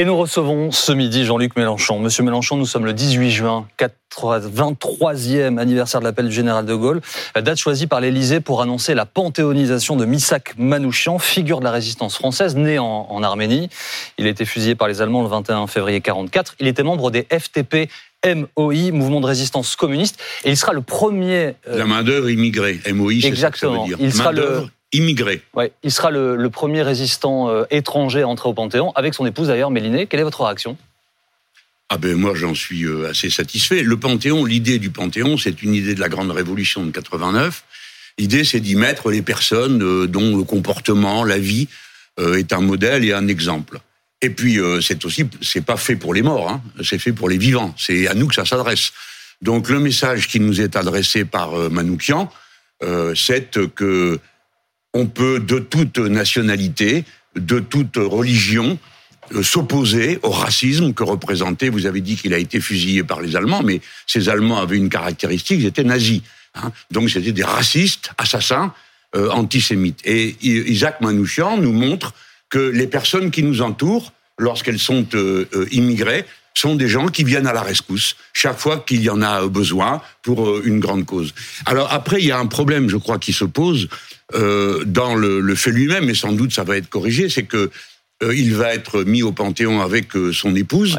Et nous recevons ce midi Jean-Luc Mélenchon. Monsieur Mélenchon, nous sommes le 18 juin, 23e anniversaire de l'appel du général de Gaulle, date choisie par l'Élysée pour annoncer la panthéonisation de Misak Manouchian, figure de la résistance française, né en, Arménie. Il a été fusillé par les Allemands le 21 février 44. Il était membre des FTP MOI, Mouvement de résistance communiste, et il sera le premier. Euh, la main d'œuvre immigrée, MOI, c'est ça que ça veut dire. Il sera le immigré. Ouais, il sera le, premier résistant euh, étranger à entrer au Panthéon, avec son épouse d'ailleurs, Méliné. Quelle est votre réaction? Ah ben moi j'en suis euh, assez satisfait. Le Panthéon, l'idée du Panthéon, c'est une idée de la grande révolution de 89. L'idée c'est d'y mettre les personnes euh, dont le comportement, la vie est un modèle et un exemple. Et puis c'est aussi c'est pas fait pour les morts, hein. c'est fait pour les vivants. C'est à nous que ça s'adresse. Donc le message qui nous est adressé par Manoukian, c'est que on peut de toute nationalité, de toute religion, euh, s'opposer au racisme que représentait, vous avez dit qu'il a été fusillé par les Allemands, mais ces Allemands avaient une caractéristique, ils étaient nazis. Hein. Donc c'était des racistes, assassins, euh, antisémites. Et Isaac Manouchian nous montre que les personnes qui nous entourent, lorsqu'elles sont euh, immigrées, sont des gens qui viennent à la rescousse chaque fois qu'il y en a besoin pour une grande cause. Alors après, il y a un problème, je crois, qui se pose, euh, dans le, le fait lui-même, et sans doute ça va être corrigé, c'est que euh, il va être mis au Panthéon avec euh, son épouse.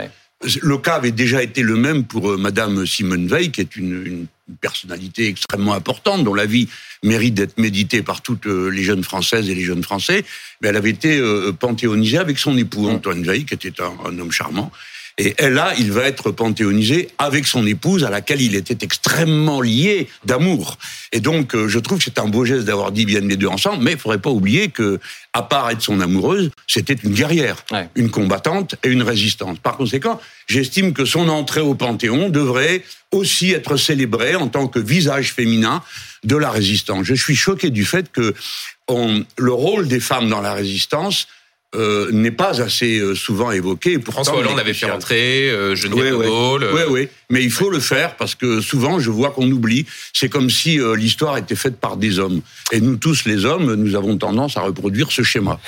Le cas avait déjà été le même pour Madame Simone Veil, qui est une, une, personnalité extrêmement importante, dont la vie mérite d'être méditée par toutes les jeunes Françaises et les jeunes Français. Mais elle avait été panthéonisée avec son époux Antoine Veil, qui était un, un homme charmant. Et là, il va être panthéonisé avec son épouse, à laquelle il était extrêmement lié d'amour. Et donc, euh, je trouve que c'est un beau geste d'avoir dit viennent les deux ensemble, mais il faudrait pas oublier que, à part être son amoureuse, c'était une guerrière, une combattante et une résistante. Par conséquent, j'estime que son entrée au Panthéon devrait aussi être célébrée en tant que visage féminin de la résistance. Je suis choqué du fait que le rôle des femmes dans la résistance euh, n'est pas assez euh, souvent évoqué. François Hollande avait fait entrer euh, Geneviève de Gaulle. Oui, oui, mais il faut le faire parce que souvent je vois qu'on oublie. C'est comme si l'histoire était faite par des hommes. Et nous tous les hommes, nous avons tendance à reproduire ce schéma.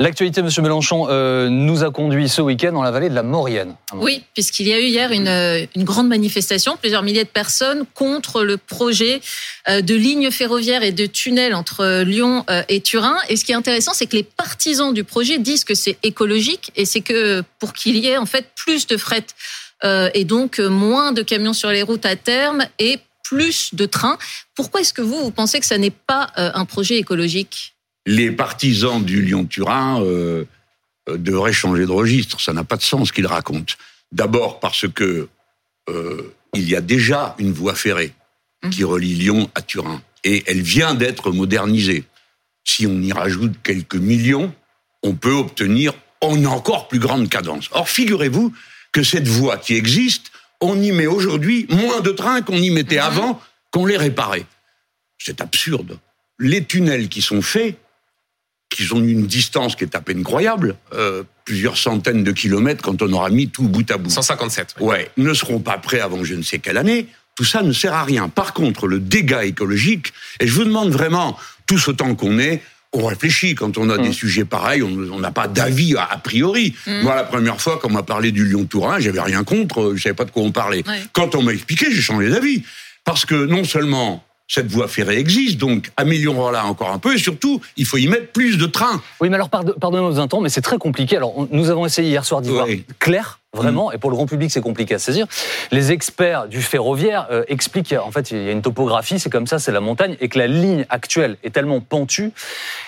L'actualité, Monsieur Mélenchon, euh, nous a conduit ce week-end dans la vallée de la Maurienne. Oui, puisqu'il y a eu hier une, une, grande manifestation, plusieurs milliers de personnes contre le projet euh, de ligne ferroviaire et de tunnel entre Lyon euh, et Turin. Et ce qui est intéressant, c'est que les partisans du projet disent que c'est écologique et c'est que pour qu'il y ait en fait plus de fret et donc moins de camions sur les routes à terme et plus de trains. Pourquoi est-ce que vous, vous pensez que ça n'est pas un projet écologique? Les partisans du Lyon-Turin euh, euh, devraient changer de registre. Ça n'a pas de sens ce qu'ils racontent. D'abord parce que euh, il y a déjà une voie ferrée mmh. qui relie Lyon à Turin et elle vient d'être modernisée. Si on y rajoute quelques millions, on peut obtenir une encore plus grande cadence. Or, figurez-vous que cette voie qui existe, on y met aujourd'hui moins de trains qu'on y mettait mmh. avant, qu'on les réparait. C'est absurde. Les tunnels qui sont faits qui ont une distance qui est à peine croyable, euh, plusieurs centaines de kilomètres quand on aura mis tout bout à bout. 157. Ouais, ne seront pas prêts avant je ne sais quelle année. Tout ça ne sert à rien. Par contre, le dégât écologique, et je vous demande vraiment, tout autant qu'on est, on réfléchit quand on a des mmh. sujets pareils, on n'a pas d'avis a, priori. Mmh. Moi, la première fois qu'on m'a parlé du Lyon-Tourin, j'avais rien contre, je savais pas de quoi on parlait. Quand on m'a expliqué, j'ai changé d'avis. Parce que non seulement cette voie ferrée existe, donc améliorons-la encore un peu, et surtout, il faut y mettre plus de trains. Oui, mais alors, pardonnez-moi un temps, mais c'est très compliqué. Alors, nous avons essayé hier soir d'y voir clair, vraiment, mm. et pour le grand public, c'est compliqué à saisir. Les experts du ferroviaire euh, expliquent, en fait, il y a une topographie, c'est comme ça, c'est la montagne, et que la ligne actuelle est tellement pentue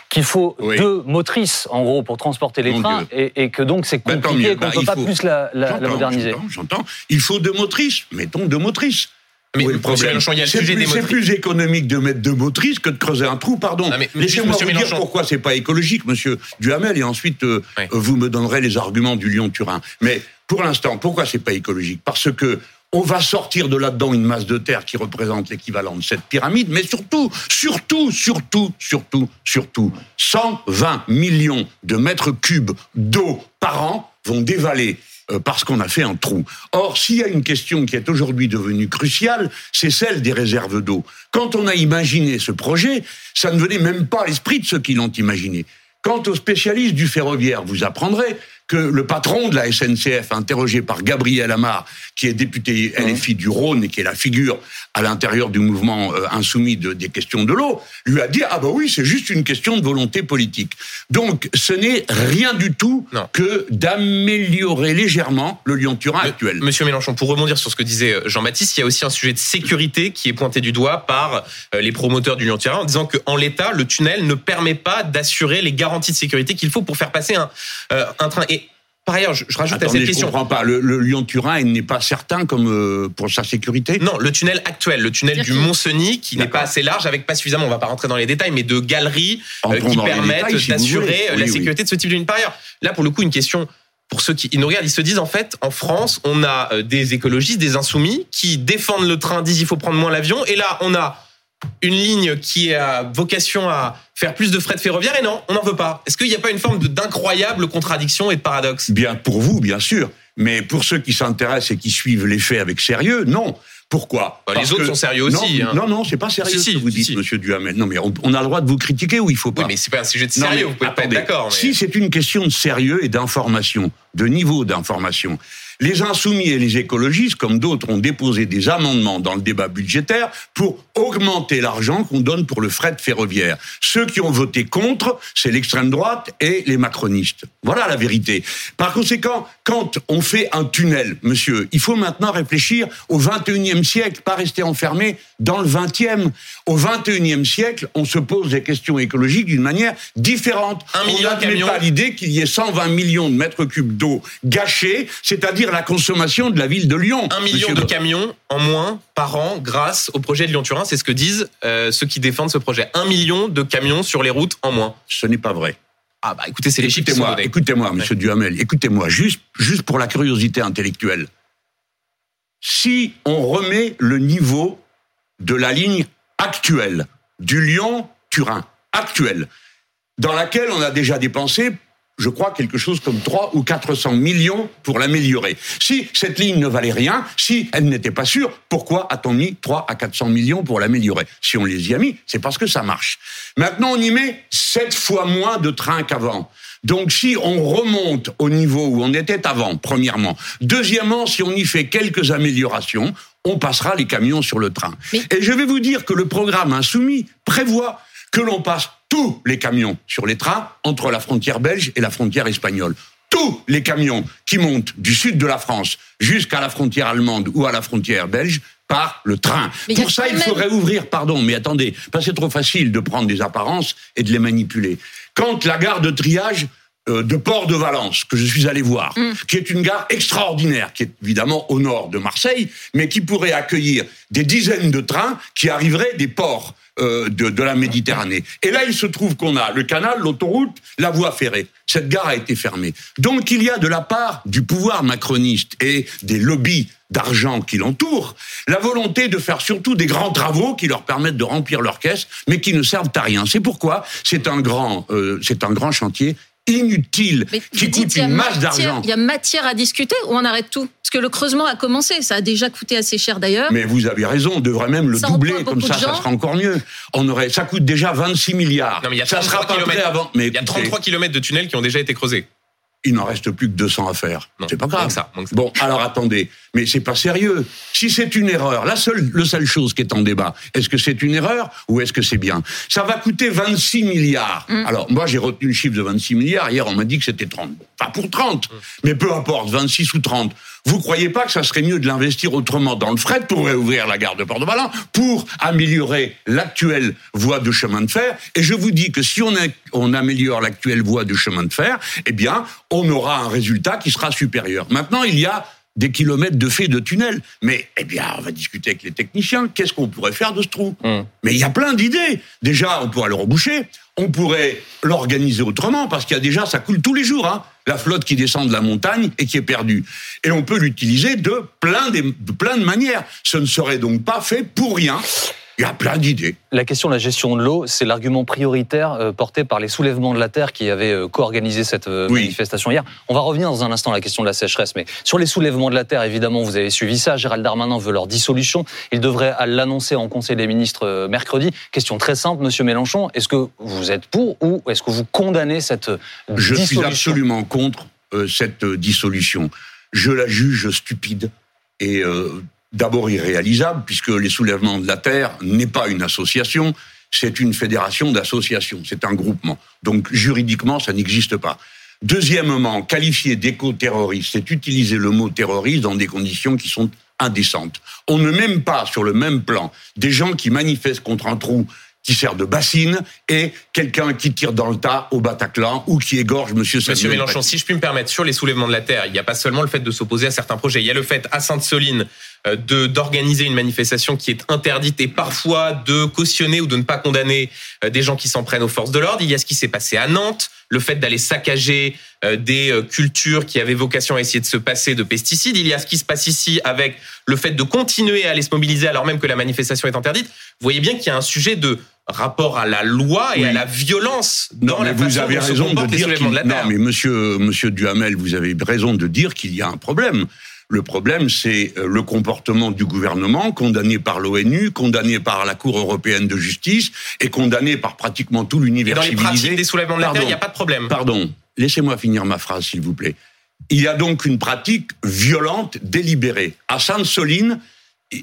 qu'il faut deux motrices, en gros, pour transporter les trains, et, que donc c'est ben, compliqué, qu'on ne peut pas plus la, la moderniser. J'entends, il faut deux motrices, mettons deux motrices. Mais le problème, c'est plus, économique de mettre deux motrices que de creuser un trou, pardon. Laissez-moi vous dire pourquoi c'est pas écologique, monsieur Duhamel, et ensuite euh, vous me donnerez les arguments du Lyon-Turin. Mais pour l'instant, pourquoi c'est pas écologique? Parce que on va sortir de là-dedans une masse de terre qui représente l'équivalent de cette pyramide, mais surtout, surtout, surtout, surtout, surtout, 120 millions de mètres cubes d'eau par an vont dévaler euh, parce qu'on a fait un trou. Or, s'il y a une question qui est aujourd'hui devenue cruciale, c'est celle des réserves d'eau. Quand on a imaginé ce projet, ça ne venait même pas à l'esprit de ceux qui l'ont imaginé. Quant aux spécialistes du ferroviaire, vous apprendrez que le patron de la SNCF, interrogé par Gabriel Amar, qui est député LFI du Rhône et qui est la figure à l'intérieur du mouvement euh, insoumis des questions de l'eau, lui a dit ah bah oui c'est juste une question de volonté politique. Donc ce n'est rien du tout que d'améliorer légèrement le Lyon-Turin actuel. Monsieur Mélenchon, pour rebondir sur ce que disait euh, Jean-Baptiste, il y a aussi un sujet de sécurité qui est pointé du doigt par euh, les promoteurs du Lyon-Turin en disant qu'en l'état le tunnel ne permet pas d'assurer les garanties de sécurité qu'il faut pour faire passer un, un train. Et par ailleurs, je, rajoute à cette question. Je comprends pas. Le, Lyon-Turin n'est pas certain comme euh, pour sa sécurité. Non, le tunnel actuel, le tunnel du Mont-Cenis, qui n'est pas assez large, avec pas suffisamment. On va pas rentrer dans les détails, mais de galeries euh, qui permettent d'assurer la sécurité de ce type d'une Par ailleurs, là, pour le coup, une question pour ceux qui nous regardent, ils se disent en fait, en France, on a euh, des écologistes, des insoumis qui défendent le train, disent il faut prendre moins l'avion, et là, on a une ligne qui a vocation à faire plus de frais de ferroviaire et non, on n'en veut pas. Est-ce qu'il n'y a pas une forme d'incroyable contradiction et de paradoxe? Bien pour vous, bien sûr. Mais pour ceux qui s'intéressent et qui suivent les faits avec sérieux, non. Pourquoi? Bah, Les autres sont sérieux aussi. Non, hein. non, non, c'est pas sérieux ce que vous dites, Monsieur Duhamel. Non, mais on, a le droit de vous critiquer ou il faut pas. Oui, mais c'est pas un sujet de sérieux. vous pouvez pas être d'accord. Si c'est une question de sérieux et d'information, de niveau d'information, les insoumis et les écologistes, comme d'autres, ont déposé des amendements dans le débat budgétaire pour augmenter l'argent qu'on donne pour le fret ferroviaire. Ceux qui ont voté contre, c'est l'extrême droite et les macronistes. Voilà la vérité. Par conséquent, quand on fait un tunnel, monsieur, il faut maintenant réfléchir au 21e siècle, pas rester enfermé dans le 20e. Au 21e siècle, on se pose des questions écologiques d'une manière différente. Un on n'admet pas l'idée qu'il y ait 120 millions de mètres cubes d'eau gâchés, c'est-à-dire la consommation de la ville de Lyon. Un million de camions en moins par an grâce au projet de Lyon-Turin, c'est ce que disent euh, ceux qui défendent ce projet. Un million de camions sur les routes en moins. Ce n'est pas vrai. Ah bah écoutez, c'est les chiffres Écoutez-moi, écoutez-moi, monsieur Duhamel, écoutez-moi, juste, juste pour la curiosité intellectuelle. Si on remet le niveau de la ligne actuelle du Lyon-Turin, actuelle, dans laquelle on a déjà dépensé je crois, quelque chose comme 3 ou 400 millions pour l'améliorer. Si cette ligne ne valait rien, si elle n'était pas sûre, pourquoi a-t-on mis 3 à 400 millions pour l'améliorer? Si on les y a mis, c'est parce que ça marche. Maintenant, on y met 7 fois moins de trains qu'avant. Donc si on remonte au niveau où on était avant, premièrement. Deuxièmement, si on y fait quelques améliorations, on passera les camions sur le train. Et je vais vous dire que le programme insoumis prévoit que l'on passe tous les camions sur les trains entre la frontière belge et la frontière espagnole. Tous les camions qui montent du sud de la France jusqu'à la frontière allemande ou à la frontière belge par le train. Pour ça, il faudrait ouvrir, pardon, mais attendez, parce que c'est trop facile de prendre des apparences et de les manipuler. Quand la gare de triage de Port de Valence, que je suis allé voir, mm. qui est une gare extraordinaire, qui est évidemment au nord de Marseille, mais qui pourrait accueillir des dizaines de trains qui arriveraient des ports euh, de, la Méditerranée. Et là, il se trouve qu'on a le canal, l'autoroute, la voie ferrée. Cette gare a été fermée. Donc il y a de la part du pouvoir macroniste et des lobbies d'argent qui l'entourent, la volonté de faire surtout des grands travaux qui leur permettent de remplir leur caisse, mais qui ne servent à rien. C'est pourquoi c'est un grand, euh, c'est un grand chantier inutile qui coûte une masse d'argent. Il y a matière à discuter ou on arrête tout? Parce que le creusement a commencé, ça a déjà coûté assez cher d'ailleurs. Mais vous avez raison, on devrait même le doubler, comme ça, ça sera encore mieux. On aurait, ça coûte déjà 26 milliards. Non, mais il y a ça sera pas avant. Mais il y a 33 km de tunnels qui ont déjà été creusés il n'en reste plus que 200 à faire. C'est pas grave. Ça, Bon, alors attendez, mais c'est pas sérieux. Si c'est une erreur, la seule, la seule chose qui est en débat, est-ce que c'est une erreur ou est-ce que c'est bien? Ça va coûter 26 milliards. Mm. Alors moi j'ai retenu le chiffre de 26 milliards. Hier on m'a dit que c'était 30. Pas pour 30, mm. mais peu importe, 26 ou 30. Vous croyez pas que ça serait mieux de l'investir autrement dans le fret pour réouvrir la gare de Port-de-Valent, pour améliorer l'actuelle voie de chemin de fer Et je vous dis que si on, on améliore l'actuelle voie de chemin de fer, eh bien, on aura un résultat qui sera supérieur. Maintenant, il y a des kilomètres de fait de tunnels. Mais, eh bien, on va discuter avec les techniciens. Qu'est-ce qu'on pourrait faire de ce trou hum. Mais il y a plein d'idées. Déjà, on pourrait le reboucher. On pourrait l'organiser autrement, parce qu'il y a déjà, ça coule tous les jours, hein, la flotte qui descend de la montagne et qui est perdue. Et on peut l'utiliser de plein de, manières. Ce ne serait donc pas fait pour rien. Il y a plein d'idées. La question de la gestion de l'eau, c'est l'argument prioritaire euh, porté par les soulèvements de la Terre qui avaient euh, co-organisé cette euh, manifestation hier. On va revenir dans un instant à la question de la sécheresse, mais sur les soulèvements de la Terre, évidemment, vous avez suivi ça. Gérald Darmanin veut leur dissolution. Il devrait l'annoncer en Conseil des ministres mercredi. Question très simple, Monsieur Mélenchon, est-ce que vous êtes pour ou est-ce que vous condamnez cette Je dissolution suis absolument contre euh, cette dissolution. Je la juge stupide et d'abord irréalisable, puisque les soulèvements de la Terre n'est pas une association, c'est une fédération d'associations, c'est un groupement. Donc juridiquement, ça n'existe pas. Deuxièmement, qualifier d'éco-terroriste, c'est utiliser le mot terroriste dans des conditions qui sont indécentes. On ne même pas sur le même plan des gens qui manifestent contre un trou qui sert de bassine et quelqu'un qui tire dans le tas au Bataclan ou qui égorge Monsieur Monsieur Mélenchon, si je puis me permettre, sur les soulèvements de la terre, il n'y a pas seulement le fait de s'opposer à certains projets, il y a le fait à Sainte-Soline de d'organiser une manifestation qui est interdite et parfois de cautionner ou de ne pas condamner euh, des gens qui s'en prennent aux forces de l'ordre. Il y a ce qui s'est passé à Nantes, le fait d'aller saccager euh, des cultures qui avaient vocation à essayer de se passer de pesticides. Il y a ce qui se passe ici avec le fait de continuer à aller se mobiliser alors même que la manifestation est interdite. Vous voyez bien qu'il y a un sujet de rapport à la loi et à la violence dans non, la vous avez raison de dire de la Non, mais monsieur, monsieur Duhamel, vous avez raison de dire qu'il y a un problème. Le problème, c'est euh, le comportement du gouvernement, condamné par l'ONU, condamné par la Cour européenne de justice et condamné par pratiquement tout l'univers civilisé. Dans les pratiques des soulèvements de la terre, il n'y a pas de problème. Pardon, laissez-moi finir ma phrase, s'il vous plaît. Il y a donc une pratique violente, délibérée. À Sainte-Soline,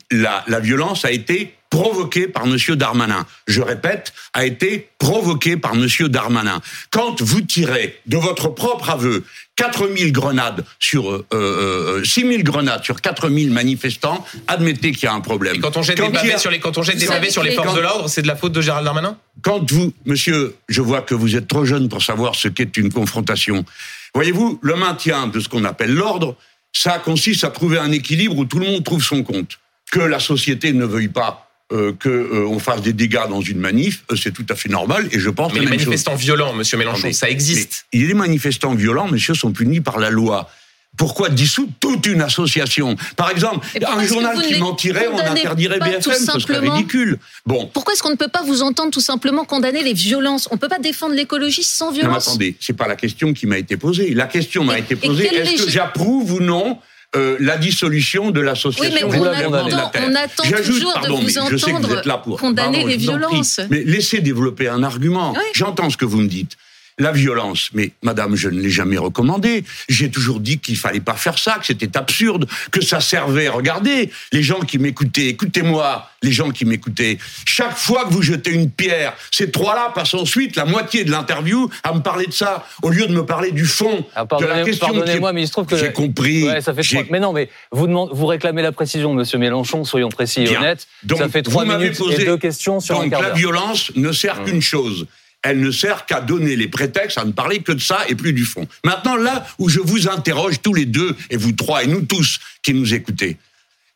la, la violence a été provoquée par M. Darmanin. Je répète, a été provoquée par M. Darmanin. Quand vous tirez de votre propre aveu 4000 grenades sur euh, euh, 6000 grenades sur 4000 manifestants, admettez qu'il y a un problème. Et quand on jette des pavés sur les quand on jette des pavés sur les forces de l'ordre, c'est de la faute de Gérald Darmanin? Quand vous, monsieur, je vois que vous êtes trop jeune pour savoir ce qu'est une confrontation. Voyez-vous, le maintien de ce qu'on appelle l'ordre, ça consiste à trouver un équilibre où tout le monde trouve son compte. Que la société ne veuille pas euh, qu'on euh, fasse des dégâts dans une manif, euh, c'est tout à fait normal. Et je pense. Mais les manifestants violents, Monsieur Mélenchon, ça existe. les manifestants violents, Monsieur, sont punis par la loi. Pourquoi dissoudre toute une association? Par exemple, un journal qui mentirait, on interdirait BFM, ce serait ridicule. Bon. Pourquoi est-ce qu'on ne peut pas vous entendre tout simplement condamner les violences? On ne peut pas défendre l'écologie sans violence. Non, attendez, c'est pas la question qui m'a été posée. La question m'a été posée est-ce que j'approuve ou non euh, la dissolution de l'association. Oui, mais on, attend, on attend toujours pardon, de vous entendre je sais que vous êtes là pour, condamner les violences. Mais laissez développer un argument. J'entends ce que vous me dites. La violence, mais madame, je ne l'ai jamais recommandé. J'ai toujours dit qu'il fallait pas faire ça, que c'était absurde, que ça servait. Regardez, les gens qui m'écoutaient, écoutez-moi, les gens qui m'écoutaient. Chaque fois que vous jetez une pierre, ces trois-là passent ensuite la moitié de l'interview à me parler de ça, au lieu de me parler du fond ah, de la question. Pardonnez-moi, mais il se trouve que j'ai compris. Ouais, ça fait Mais non, mais vous demandez, vous réclamez la précision, Monsieur Mélenchon. Soyons précis et honnêtes. Donc, ça fait trois minutes posé, et deux questions sur donc un la violence ne sert mmh. qu'une chose elle ne sert qu'à donner les prétextes, à ne parler que de ça et plus du fond. Maintenant, là où je vous interroge tous les deux, et vous trois, et nous tous qui nous écoutez,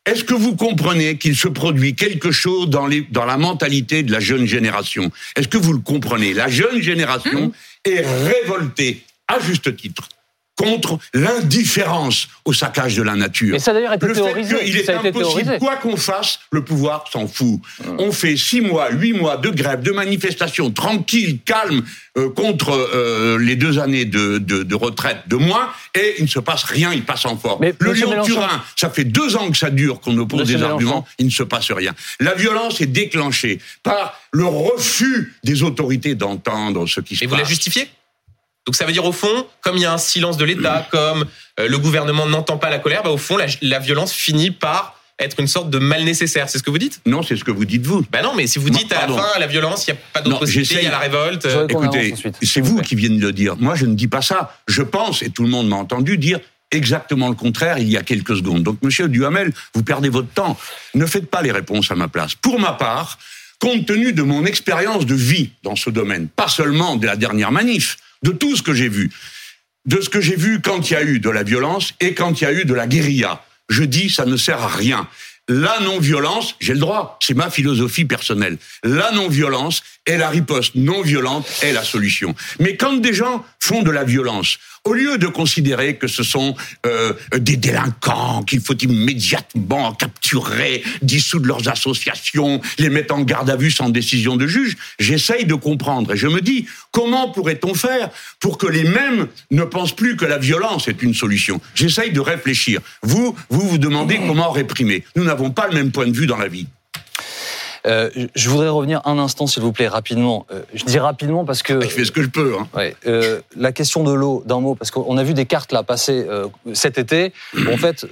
est-ce que vous comprenez qu'il se produit quelque chose dans, les, dans la mentalité de la jeune génération? Est-ce que vous le comprenez? La jeune génération mmh. est révoltée, à juste titre, contre l'indifférence au saccage de la nature. Mais ça d'ailleurs été théorisé. il est impossible, quoi qu'on fasse, le pouvoir s'en fout. Hum. On fait six mois, huit mois de grève, de manifestations tranquilles, calmes, euh, contre euh, les deux années de, de, de, retraite de moins, et il ne se passe rien, il passe en force. Mais, le Lyon-Turin, ça fait deux ans que ça dure, qu'on oppose des arguments, il ne se passe rien. La violence est déclenchée par le refus des autorités d'entendre ce qui se et passe. Et vous la justifiez? Donc ça veut dire au fond, comme il y a un silence de l'État, comme euh, le gouvernement n'entend pas la colère, bah, au fond la, violence finit par être une sorte de mal nécessaire. C'est ce que vous dites? Non, c'est ce que vous dites vous. Ben non, mais si vous dites à la fin la violence, il n'y a pas d'autre possibilité, il y a la révolte. Écoutez, c'est vous qui venez de le dire. Moi, je ne dis pas ça. Je pense, et tout le monde m'a entendu dire exactement le contraire il y a quelques secondes. Donc, Monsieur Duhamel, vous perdez votre temps. Ne faites pas les réponses à ma place. Pour ma part, compte tenu de mon expérience de vie dans ce domaine, pas seulement de la dernière manif, de tout ce que j'ai vu, de ce que j'ai vu quand il y a eu de la violence et quand il y a eu de la guérilla. Je dis, ça ne sert à rien. La non-violence, j'ai le droit, c'est ma philosophie personnelle. La non-violence et la riposte non violente est la solution. Mais quand des gens font de la violence, au lieu de considérer que ce sont euh, des délinquants qu'il faut immédiatement capturer, dissoudre leurs associations, les mettre en garde à vue sans décision de juge, j'essaye de comprendre et je me dis comment pourrait-on faire pour que les mêmes ne pensent plus que la violence est une solution? J'essaye de réfléchir. Vous, vous vous demandez comment réprimer. Nous n'avons pas le même point de vue dans la vie. Euh, je voudrais revenir un instant, s'il vous plaît, rapidement. Euh, je dis rapidement parce que. Je fais ce que je peux. Hein. Ouais, euh, la question de l'eau, d'un mot, parce qu'on a vu des cartes là passer cet été. en fait,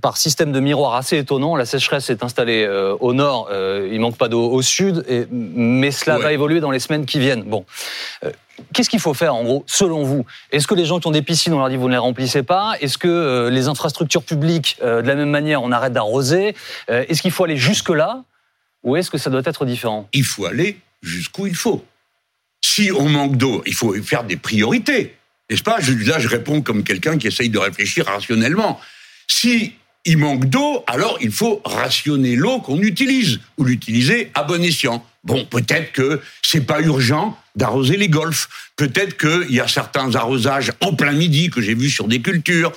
par système de miroir assez étonnant, la sécheresse s'est installée au nord. il manque pas d'eau au sud, et, mais cela Ouais. va évoluer dans les semaines qui viennent. Bon. Qu'est-ce qu'il faut faire en gros, selon vous? Est-ce que les gens qui ont des piscines, on leur dit vous ne les remplissez pas? Est-ce que euh, les infrastructures publiques, euh, de la même manière, on arrête d'arroser? Euh, Est-ce qu'il faut aller jusque-là? Ou est-ce que ça doit être différent? Il faut aller jusqu'où il faut. Si on manque d'eau, il faut faire des priorités. N'est-ce pas? Là, je réponds comme quelqu'un qui essaye de réfléchir rationnellement. Si il manque d'eau, alors il faut rationner l'eau qu'on utilise ou l'utiliser à bon escient. Bon, peut-être que c'est pas urgent d'arroser les golfs. Peut-être qu'il y a certains arrosages en plein midi que j'ai vus sur des cultures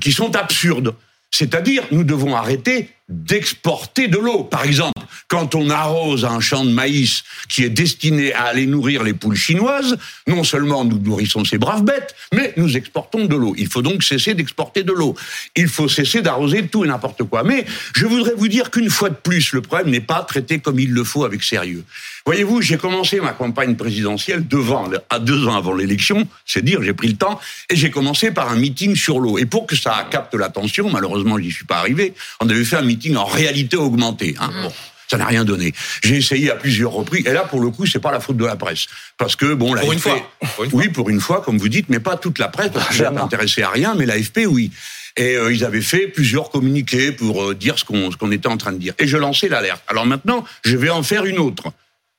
qui sont absurdes. C'est-à-dire, nous devons arrêter d'exporter de l'eau. Par exemple, quand on arrose un champ de maïs qui est destiné à aller nourrir les poules chinoises, non seulement nous nourrissons ces braves bêtes, mais nous exportons de l'eau. Il faut donc cesser d'exporter de l'eau. Il faut cesser d'arroser tout et n'importe quoi. Mais je voudrais vous dire qu'une fois de plus, le problème n'est pas traité comme il le faut avec sérieux. Voyez-vous, j'ai commencé ma campagne présidentielle devant, à deux ans avant l'élection, c'est dire, j'ai pris le temps, et j'ai commencé par un meeting sur l'eau. Et pour que ça capte l'attention, malheureusement, j'y suis pas arrivé, on avait fait un meeting en réalité augmentée. Hein. Bon. Ça n'a rien donné. J'ai essayé à plusieurs reprises, et là, pour le coup, c'est pas la faute de la presse, parce que bon, la Pour une fois. Pour une fois. oui, pour une fois, comme vous dites, mais pas toute la presse, parce que pas intéressé à rien, mais l'AFP, oui. Et euh, ils avaient fait plusieurs communiqués pour euh, dire ce qu'on qu'on était en train de dire. Et je lançais l'alerte. Alors maintenant, je vais en faire une autre.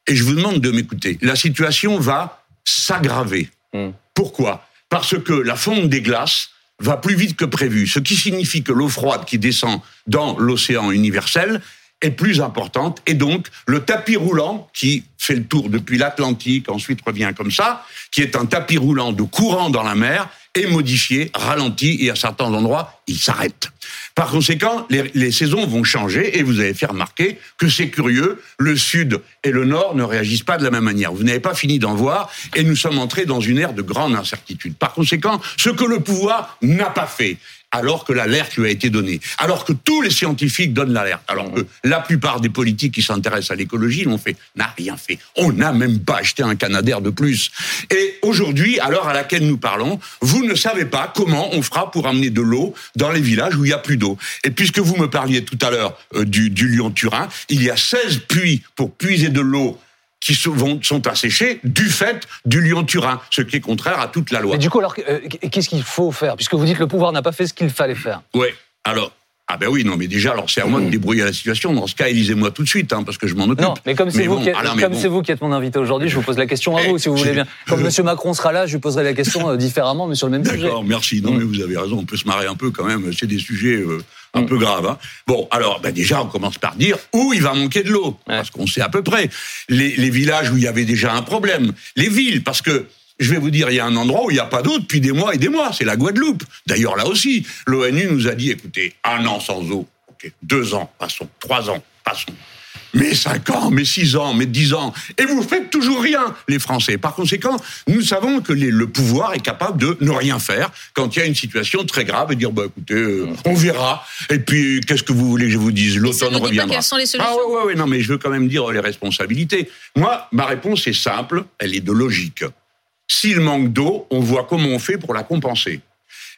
Et je vous demande de m'écouter. La situation va s'aggraver. Hmm. Pourquoi? Parce que la fonte des glaces va plus vite que prévu, ce qui signifie que l'eau froide qui descend dans l'océan universel est plus importante et donc le tapis roulant qui fait le tour depuis l'Atlantique, ensuite revient comme ça, qui est un tapis roulant de courant dans la mer, est modifié, ralenti et à certains endroits, il s'arrête. Par conséquent, les, les saisons vont changer et vous avez fait remarquer que c'est curieux, le sud et le nord ne réagissent pas de la même manière. Vous n'avez pas fini d'en voir et nous sommes entrés dans une ère de grande incertitude. Par conséquent, ce que le pouvoir n'a pas fait, alors que l'alerte lui a été donnée, alors que tous les scientifiques donnent l'alerte, alors que la plupart des politiques qui s'intéressent à l'écologie l'ont fait, n'a rien fait. On n'a même pas acheté un Canadair de plus. Et aujourd'hui, à l'heure à laquelle nous parlons, vous ne savez pas comment on fera pour amener de l'eau dans les villages où il y a plus d'eau. Et puisque vous me parliez tout à l'heure euh, du, du Lyon-Turin, il y a 16 puits pour puiser de l'eau qui sont asséchés du fait du Lyon-Turin, ce qui est contraire à toute la loi. Mais du coup, alors, euh, qu'est-ce qu'il faut faire? Puisque vous dites que le pouvoir n'a pas fait ce qu'il fallait faire. Ouais. Alors. Ah ben oui, non, mais déjà, alors c'est à moi de débrouiller la situation. Dans ce cas, élisez-moi tout de suite, hein, parce que je m'en occupe. Non, mais comme c'est vous, bon, qui êtes- non, mais comme bon. c'est vous qui êtes mon invité aujourd'hui, je vous pose la question à Eh, vous, si vous voulez bien. Je- Monsieur Macron sera là, je lui poserai la question euh, différemment, mais sur le même sujet. D'accord, merci. Non, Mm. mais vous avez raison, on peut se marrer un peu quand même. C'est des sujets euh, un Mm. peu graves. hein. Bon, alors, ben déjà, on commence par dire où il va manquer de l'eau, parce qu'on sait à peu près. Les, les villages où il y avait déjà un problème, les villes, parce que je vais vous dire, il y a un endroit où il n'y a pas d'eau depuis des mois et des mois, c'est la Guadeloupe. D'ailleurs, là aussi, l'ONU nous a dit, écoutez, un an sans eau, ok, deux ans, passons, trois ans, passons. Mais cinq ans, mais six ans, mais dix ans. Et vous faites toujours rien, les Français. Par conséquent, nous savons que les- le pouvoir est capable de ne rien faire quand il y a une situation très grave et dire, bah, écoutez, euh, on verra. Et puis, qu'est-ce que vous voulez que je vous dise? L'automne pas reviendra. quelles sont les solutions. Ah ouais, ouais, ouais, non, mais je veux quand même dire les responsabilités. Moi, ma réponse est simple, elle est de logique. S'il manque d'eau, on voit comment on fait pour la compenser.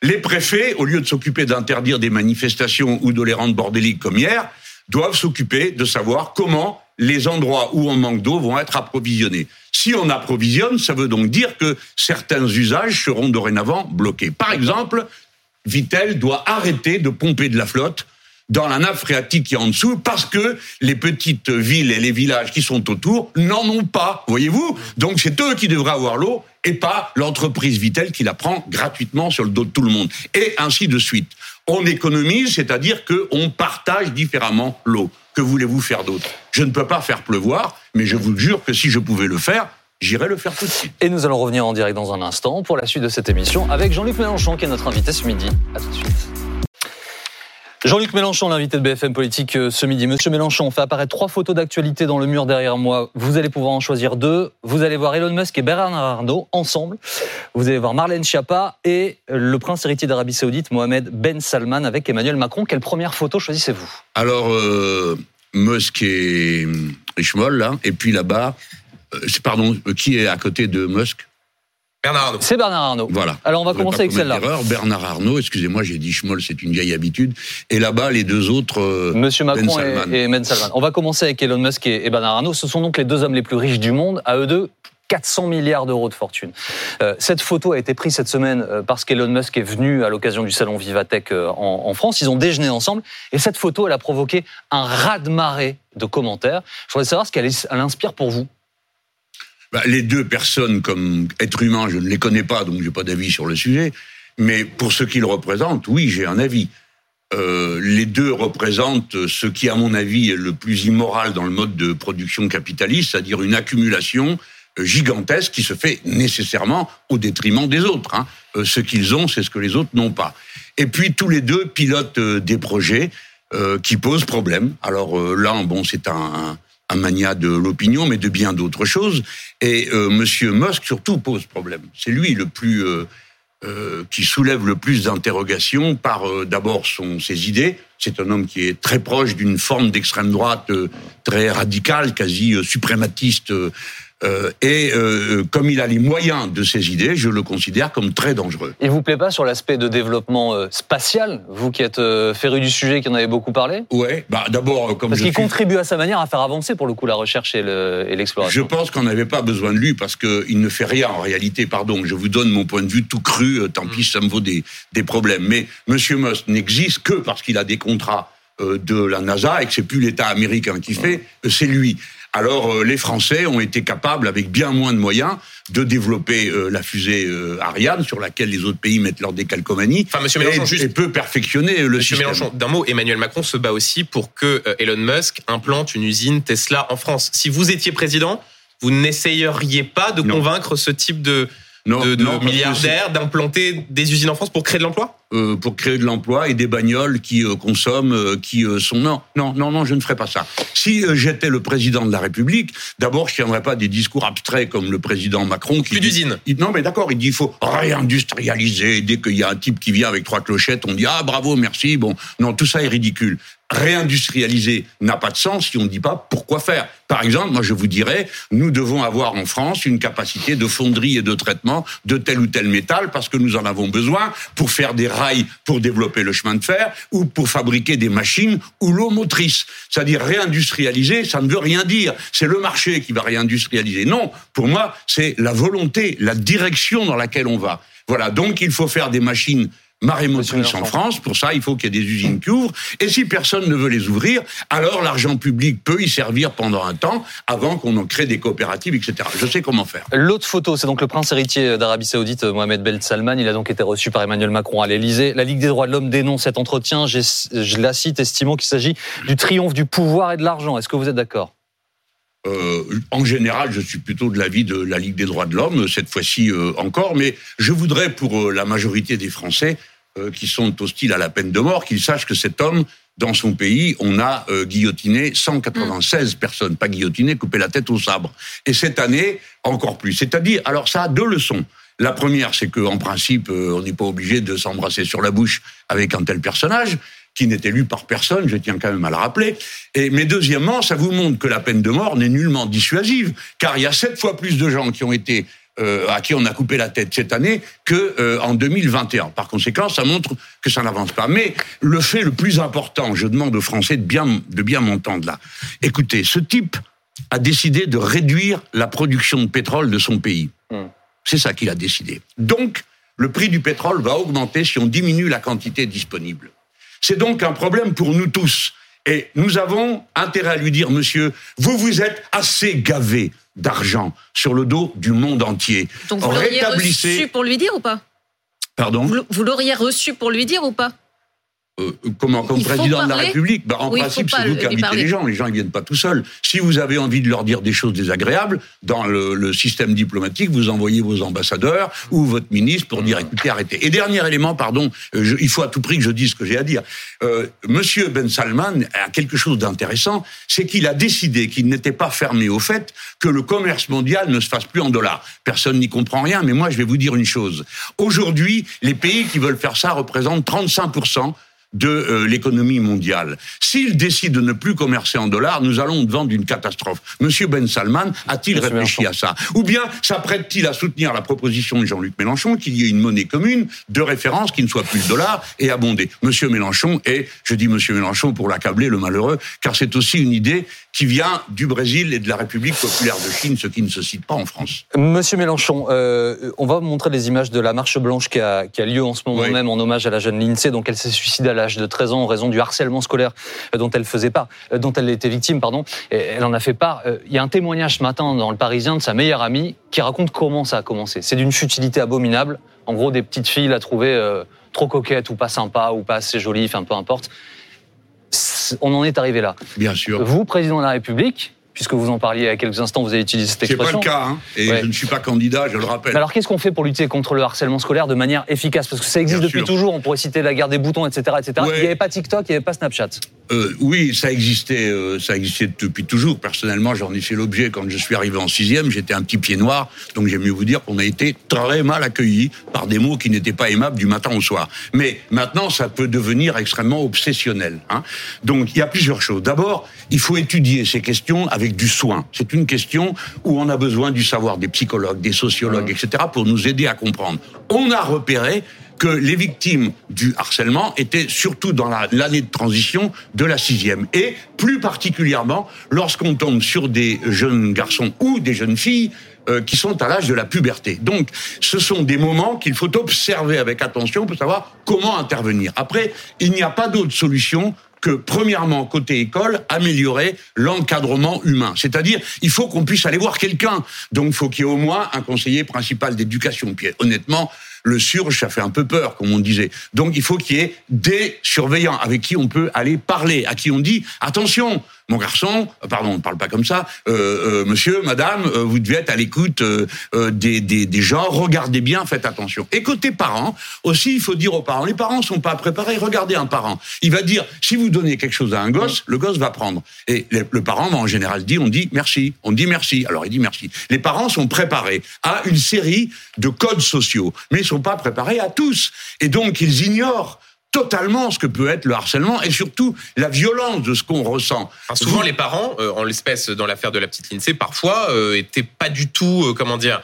Les préfets, au lieu de s'occuper d'interdire des manifestations ou de les rendre bordéliques comme hier, doivent s'occuper de savoir comment les endroits où on manque d'eau vont être approvisionnés. Si on approvisionne, ça veut donc dire que certains usages seront dorénavant bloqués. Par exemple, Vitel doit arrêter de pomper de la flotte dans la nappe phréatique qui est en dessous parce que les petites villes et les villages qui sont autour n'en ont pas, voyez-vous Donc c'est eux qui devraient avoir l'eau et pas l'entreprise Vitel qui la prend gratuitement sur le dos de tout le monde. Et ainsi de suite. On économise, c'est-à-dire qu'on partage différemment l'eau. Que voulez-vous faire d'autre? Je ne peux pas faire pleuvoir, mais je vous jure que si je pouvais le faire, j'irais le faire tout de suite. Et nous allons revenir en direct dans un instant pour la suite de cette émission avec Jean-Luc Mélenchon qui est notre invité ce midi. À tout de suite. Jean-Luc Mélenchon, l'invité de BFM Politique euh, ce midi. Monsieur Mélenchon, on fait apparaître trois photos d'actualité dans le mur derrière moi. Vous allez pouvoir en choisir deux. Vous allez voir Elon Musk et Bernard Arnault ensemble. Vous allez voir Marlène Schiappa et le prince héritier d'Arabie Saoudite, Mohamed Ben Salman, avec Emmanuel Macron. Quelle première photo choisissez-vous? Alors, euh, Musk et, et Schmoll, là. Et puis là-bas, euh, pardon, qui est à côté de Musk? Bernard Arnault. C'est Bernard Arnault. Voilà. Alors on va commencer avec celle-là. Bernard Arnault, excusez-moi, j'ai dit Schmoll, c'est une vieille habitude. Et là-bas, les deux autres. Euh, Monsieur ben Macron et, Ben Salman. On va commencer avec Elon Musk et, Bernard Arnault. Ce sont donc les deux hommes les plus riches du monde. À eux deux, 400 milliards d'euros de fortune. Euh, cette photo a été prise cette semaine euh, parce qu'Elon Musk est venu à l'occasion du salon Vivatech en, en, France. Ils ont déjeuné ensemble et cette photo, elle a provoqué un raz-de-marée de commentaires. Je voudrais savoir ce qu'elle inspire pour vous. Bah, les deux personnes, comme êtres humains, je ne les connais pas, donc j'ai pas d'avis sur le sujet. Mais pour ce qu'ils représentent, oui, j'ai un avis. Euh, les deux représentent ce qui, à mon avis, est le plus immoral dans le mode de production capitaliste, c'est-à-dire une accumulation euh, gigantesque qui se fait nécessairement au détriment des autres. Hein. Euh, ce qu'ils ont, c'est ce que les autres n'ont pas. Et puis tous les deux pilotent des projets qui posent problème. Alors là, bon, c'est un mania de l'opinion, mais de bien d'autres choses. Et euh, Monsieur Musk surtout pose problème. C'est lui le plus euh, euh, qui soulève le plus d'interrogations par d'abord ses idées. C'est un homme qui est très proche d'une forme d'extrême droite très radicale, quasi suprématiste euh, et euh, comme il a les moyens de ses idées, je le considère comme très dangereux. Il vous plaît pas sur l'aspect de développement euh, spatial, vous qui êtes féru du sujet, qui en avez beaucoup parlé? Ouais, bah d'abord comme parce qu'il contribue à sa manière à faire avancer pour le coup la recherche et l'exploration. je pense qu'on n'avait pas besoin de lui parce qu'il ne fait rien en réalité. Pardon, je vous donne mon point de vue tout cru. Tant pis, ça me vaut des, des problèmes. Mais Monsieur Musk n'existe que parce qu'il a des contrats de la NASA et que c'est plus l'État américain qui fait, c'est lui. Alors euh, les Français ont été capables, avec bien moins de moyens, de développer euh, la fusée euh, Ariane, sur laquelle les autres pays mettent leur décalcomanie, enfin, Monsieur Mélenchon, et, juste... et peut perfectionner le Monsieur système. Mélenchon, d'un mot, Emmanuel Macron se bat aussi pour que Elon Musk implante une usine Tesla en France. Si vous étiez président, vous n'essayeriez pas de convaincre ce type de, de milliardaires d'implanter des usines en France pour créer de l'emploi? euh, pour créer de l'emploi et des bagnoles qui euh, consomment, euh, qui sont non, non, non, non, je ne ferai pas ça. Si j'étais le président de la République, d'abord, je tiendrais pas des discours abstraits comme le président Macron qui plus d'usines. Non, mais d'accord, il dit il faut réindustrialiser. Dès qu'il y a un type qui vient avec trois clochettes, on dit ah bravo, merci. Bon, non, tout ça est ridicule réindustrialiser n'a pas de sens si on ne dit pas pourquoi faire. Par exemple, moi je vous dirais, nous devons avoir en France une capacité de fonderie et de traitement de tel ou tel métal parce que nous en avons besoin pour faire des pour développer le chemin de fer ou pour fabriquer des machines ou l'eau motrice. C'est-à-dire réindustrialiser, ça ne veut rien dire. C'est le marché qui va réindustrialiser. Non, pour moi, c'est la volonté, la direction dans laquelle on va. Voilà, donc il faut faire des machines marée motrice en France. Pour ça, il faut qu'il y ait des usines qui ouvrent. Et si personne ne veut les ouvrir, alors l'argent public peut y servir pendant un temps avant qu'on en crée des coopératives, etc. Je sais comment faire. L'autre photo, c'est donc le prince héritier d'Arabie Saoudite, Mohamed Ben Salman. Il a donc été reçu par Emmanuel Macron à l'Elysée. La Ligue des droits de l'homme dénonce cet entretien. Je la cite, estimant qu'il s'agit du triomphe du pouvoir et de l'argent. Est-ce que vous êtes d'accord? Euh, en général, je suis plutôt de l'avis de la Ligue des droits de l'homme, cette fois-ci euh, encore, mais je voudrais pour euh, la majorité des Français euh, qui sont hostiles à la peine de mort, qu'ils sachent que cet homme, dans son pays, on a euh, guillotiné 196 mm. personnes, pas guillotiné, coupé la tête au sabre. Et cette année, encore plus. C'est-à-dire, alors ça a deux leçons. La première, c'est qu'en principe, euh, on n'est pas obligé de s'embrasser sur la bouche avec un tel personnage qui n'est élu par personne, je tiens quand même à le rappeler. Et, mais deuxièmement, ça vous montre que la peine de mort n'est nullement dissuasive, car il y a sept fois plus de gens qui ont été euh, à qui on a coupé la tête cette année que euh, en 2021. Par conséquent, ça montre que ça n'avance pas. Mais le fait le plus important, je demande aux Français de bien de bien m'entendre là. Écoutez, ce type a décidé de réduire la production de pétrole de son pays. Hmm. C'est ça qu'il a décidé. Donc, le prix du pétrole va augmenter si on diminue la quantité disponible. C'est donc un problème pour nous tous. Et nous avons intérêt à lui dire, monsieur, vous vous êtes assez gavé d'argent sur le dos du monde entier. Donc vous l'auriez reçu pour lui dire ou pas? Pardon? Vous l'auriez reçu pour lui dire ou pas? Euh, comment comme président de la République bah, En principe, c'est vous qui invitez les gens. Les gens, ils viennent pas tout seuls. Si vous avez envie de leur dire des choses désagréables, dans le, le système diplomatique, vous envoyez vos ambassadeurs ou votre ministre pour dire écoutez, arrêtez. Et dernier élément, pardon, euh, il faut à tout prix que je dise ce que j'ai à dire. Euh, Monsieur Ben Salman a quelque chose d'intéressant, c'est qu'il a décidé qu'il n'était pas fermé au fait que le commerce mondial ne se fasse plus en dollars. Personne n'y comprend rien, mais moi, je vais vous dire une chose. Aujourd'hui, les pays qui veulent faire ça représentent 35 de euh, l'économie mondiale. S'il décide de ne plus commercer en dollars, nous allons devant d'une catastrophe. Monsieur Ben Salman a-t-il réfléchi à ça? Ou bien s'apprête-t-il à soutenir la proposition de Jean-Luc Mélenchon qu'il y ait une monnaie commune de référence qui ne soit plus le dollar et abondée? Monsieur Mélenchon est, je dis Monsieur Mélenchon pour l'accabler, le malheureux, car c'est aussi une idée qui vient du Brésil et de la République populaire de Chine, ce qui ne se cite pas en France. Monsieur Mélenchon, euh, on va montrer les images de la marche blanche qui a, qui a lieu en ce moment même en hommage à la jeune Lindsay, donc elle s'est suicidée à l'âge de 13 ans en raison du harcèlement scolaire dont elle faisait part, dont elle était victime, pardon. Et elle en a fait part. Euh, il y a un témoignage ce matin dans le Parisien de sa meilleure amie qui raconte comment ça a commencé. C'est d'une futilité abominable. En gros, des petites filles la trouvaient euh, trop coquette ou pas sympa ou pas assez jolie, enfin peu importe on en est arrivé là. Bien sûr. Vous, président de la République, puisque vous en parliez a quelques instants, vous avez utilisé cette expression. C'est pas le cas, hein, et je ne suis pas candidat, je le rappelle. alors qu'est-ce qu'on fait pour lutter contre le harcèlement scolaire de manière efficace? Parce que ça existe depuis toujours, on pourrait citer la guerre des boutons, etc. etc. Il n'y avait pas TikTok, il n'y avait pas Snapchat. Euh, oui, ça existait, euh, ça existait depuis toujours. Personnellement, j'en ai fait l'objet quand je suis arrivé en sixième. J'étais un petit pied noir, donc j'aime mieux vous dire qu'on a été très mal accueillis par des mots qui n'étaient pas aimables du matin au soir. Mais maintenant, ça peut devenir extrêmement obsessionnel. Hein. Donc, il y a plusieurs choses. D'abord, il faut étudier ces questions avec du soin. C'est une question où on a besoin du savoir des psychologues, des sociologues, etc., pour nous aider à comprendre. On a repéré que les victimes du harcèlement étaient surtout dans l'année de transition de la sixième. Et plus particulièrement lorsqu'on tombe sur des jeunes garçons ou des jeunes filles euh, qui sont à l'âge de la puberté. Donc, ce sont des moments qu'il faut observer avec attention pour savoir comment intervenir. Après, il n'y a pas d'autre solution que, premièrement, côté école, améliorer l'encadrement humain. C'est-à-dire, il faut qu'on puisse aller voir quelqu'un. Donc, il faut qu'il y ait au moins un conseiller principal d'éducation. Puis, honnêtement, le surge, ça fait un peu peur, comme on disait. Donc, il faut qu'il y ait des surveillants avec qui on peut aller parler, à qui on dit, attention, mon garçon, euh, pardon, on ne parle pas comme ça, euh, euh, monsieur, madame, vous devez être à l'écoute des, gens, regardez bien, faites attention. Et côté parents, aussi, il faut dire aux parents, les parents sont pas préparés, regardez un parent. Il va dire, si vous donnez quelque chose à un gosse, le gosse va prendre. Et le, parent va en général dire, on dit merci, on dit merci. Alors il dit merci. Les parents sont préparés à une série de codes sociaux, mais ils sont pas préparés à tous. Et donc ils ignorent totalement ce que peut être le harcèlement et surtout la violence de ce qu'on ressent. souvent, les parents, euh, en l'espèce dans l'affaire de la petite Lindsay, parfois euh, étaient pas du tout, euh, comment dire,